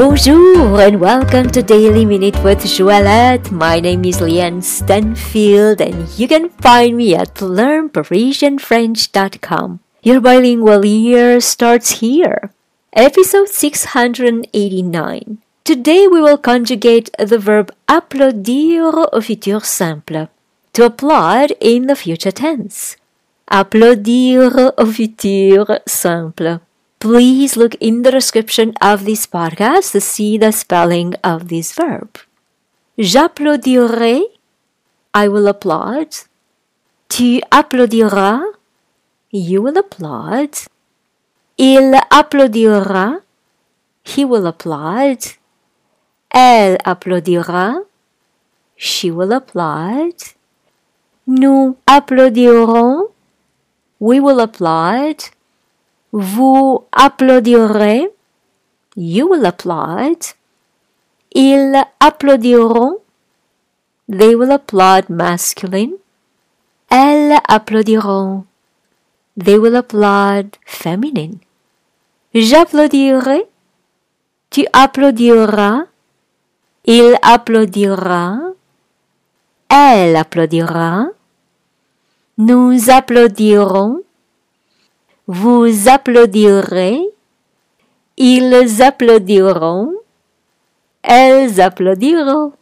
Bonjour and welcome to Daily Minute with Joëlette. My name is Leanne Stanfield and you can find me at learnparisianfrench.com. Your bilingual year starts here. Episode 689. Today we will conjugate the verb applaudir au futur simple to applaud in the future tense. Applaudir au futur simple. Please look in the description of this podcast to see the spelling of this verb. J'applaudirai, I will applaud. Tu applaudiras, you will applaud. Il applaudira, he will applaud. Elle applaudira, she will applaud. Nous applaudirons, we will applaud. Vous applaudirez. You will applaud. Ils applaudiront. They will applaud masculine. Elles applaudiront. They will applaud feminine. J'applaudirai. Tu applaudiras. Il applaudira. Elle applaudira. Nous applaudirons. Vous applaudirez. Ils applaudiront. Elles applaudiront.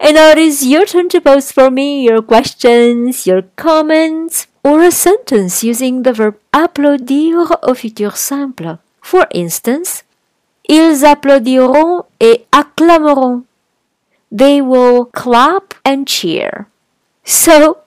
And now it is your turn to post for me your questions, your comments, or a sentence using the verb applaudir au futur simple. For instance, ils applaudiront et acclameront. They will clap and cheer. So,